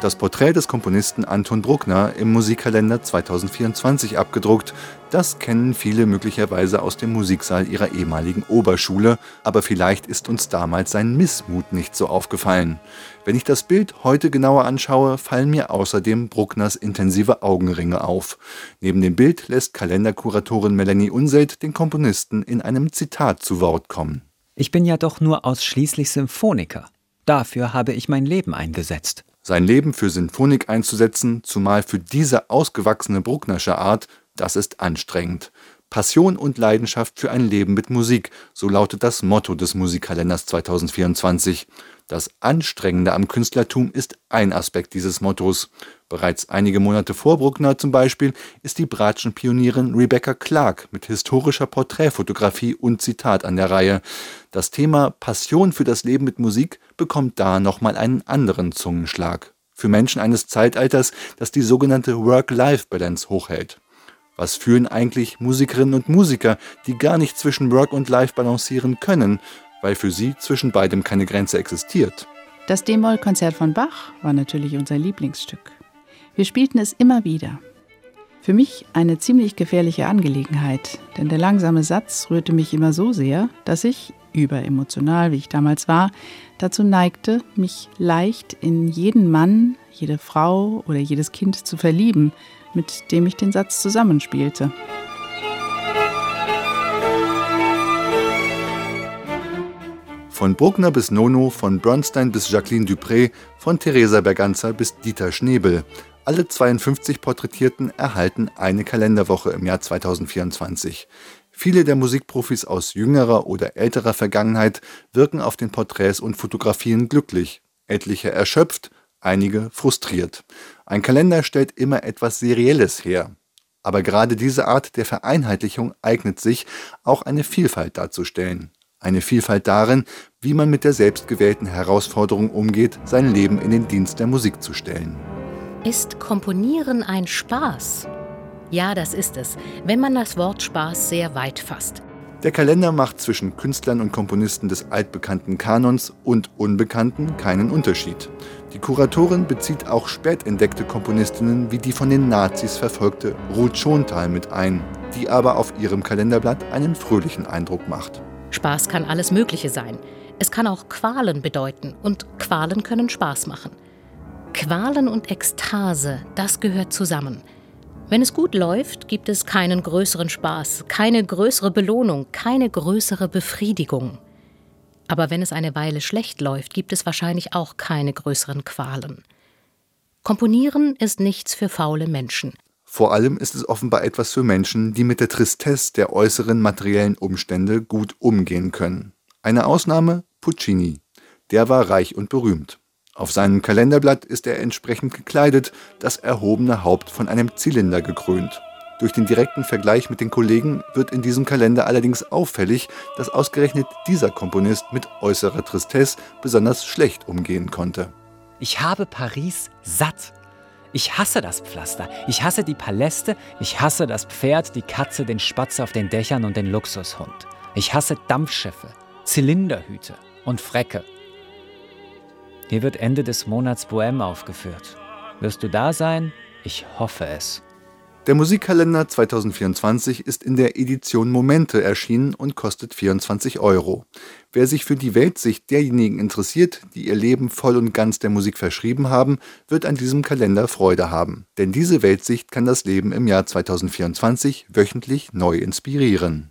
das Porträt des Komponisten Anton Bruckner im Musikkalender 2024 abgedruckt. Das kennen viele möglicherweise aus dem Musiksaal ihrer ehemaligen Oberschule, aber vielleicht ist uns damals sein Missmut nicht so aufgefallen. Wenn ich das Bild heute genauer anschaue, fallen mir außerdem Bruckners intensive Augenringe auf. Neben dem Bild lässt Kalenderkuratorin Melanie Unselt den Komponisten in einem Zitat zu Wort kommen. Ich bin ja doch nur ausschließlich Symphoniker. Dafür habe ich mein Leben eingesetzt. Sein Leben für Sinfonik einzusetzen, zumal für diese ausgewachsene Brucknersche Art, das ist anstrengend. Passion und Leidenschaft für ein Leben mit Musik, so lautet das Motto des Musikkalenders 2024. Das Anstrengende am Künstlertum ist ein Aspekt dieses Mottos. Bereits einige Monate vor Bruckner zum Beispiel ist die Bratschen-Pionierin Rebecca Clark mit historischer Porträtfotografie und Zitat an der Reihe. Das Thema Passion für das Leben mit Musik bekommt da nochmal einen anderen Zungenschlag. Für Menschen eines Zeitalters, das die sogenannte Work-Life-Balance hochhält. Was fühlen eigentlich Musikerinnen und Musiker, die gar nicht zwischen Work und Life balancieren können, weil für sie zwischen beidem keine Grenze existiert? Das D-Moll-Konzert von Bach war natürlich unser Lieblingsstück. Wir spielten es immer wieder. Für mich eine ziemlich gefährliche Angelegenheit, denn der langsame Satz rührte mich immer so sehr, dass ich, überemotional wie ich damals war, dazu neigte, mich leicht in jeden Mann, jede Frau oder jedes Kind zu verlieben, mit dem ich den Satz zusammenspielte. Von Bruckner bis Nono, von Bernstein bis Jacqueline Dupré, von Theresa Berganza bis Dieter Schnebel. Alle 52 Porträtierten erhalten eine Kalenderwoche im Jahr 2024. Viele der Musikprofis aus jüngerer oder älterer Vergangenheit wirken auf den Porträts und Fotografien glücklich, etliche erschöpft, einige frustriert. Ein Kalender stellt immer etwas Serielles her. Aber gerade diese Art der Vereinheitlichung eignet sich, auch eine Vielfalt darzustellen. Eine Vielfalt darin, wie man mit der selbstgewählten Herausforderung umgeht, sein Leben in den Dienst der Musik zu stellen. Ist Komponieren ein Spaß? Ja, das ist es, wenn man das Wort Spaß sehr weit fasst. Der Kalender macht zwischen Künstlern und Komponisten des altbekannten Kanons und Unbekannten keinen Unterschied. Die Kuratorin bezieht auch spät entdeckte Komponistinnen wie die von den Nazis verfolgte Ruth Schontal mit ein, die aber auf ihrem Kalenderblatt einen fröhlichen Eindruck macht. Spaß kann alles Mögliche sein. Es kann auch Qualen bedeuten und Qualen können Spaß machen. Qualen und Ekstase, das gehört zusammen. Wenn es gut läuft, gibt es keinen größeren Spaß, keine größere Belohnung, keine größere Befriedigung. Aber wenn es eine Weile schlecht läuft, gibt es wahrscheinlich auch keine größeren Qualen. Komponieren ist nichts für faule Menschen. Vor allem ist es offenbar etwas für Menschen, die mit der Tristesse der äußeren materiellen Umstände gut umgehen können. Eine Ausnahme Puccini. Der war reich und berühmt. Auf seinem Kalenderblatt ist er entsprechend gekleidet, das erhobene Haupt von einem Zylinder gekrönt. Durch den direkten Vergleich mit den Kollegen wird in diesem Kalender allerdings auffällig, dass ausgerechnet dieser Komponist mit äußerer Tristesse besonders schlecht umgehen konnte. Ich habe Paris satt. Ich hasse das Pflaster. Ich hasse die Paläste. Ich hasse das Pferd, die Katze, den Spatz auf den Dächern und den Luxushund. Ich hasse Dampfschiffe, Zylinderhüte und Frecke. Hier wird Ende des Monats Bohème aufgeführt. Wirst du da sein? Ich hoffe es. Der Musikkalender 2024 ist in der Edition Momente erschienen und kostet 24 Euro. Wer sich für die Weltsicht derjenigen interessiert, die ihr Leben voll und ganz der Musik verschrieben haben, wird an diesem Kalender Freude haben. Denn diese Weltsicht kann das Leben im Jahr 2024 wöchentlich neu inspirieren.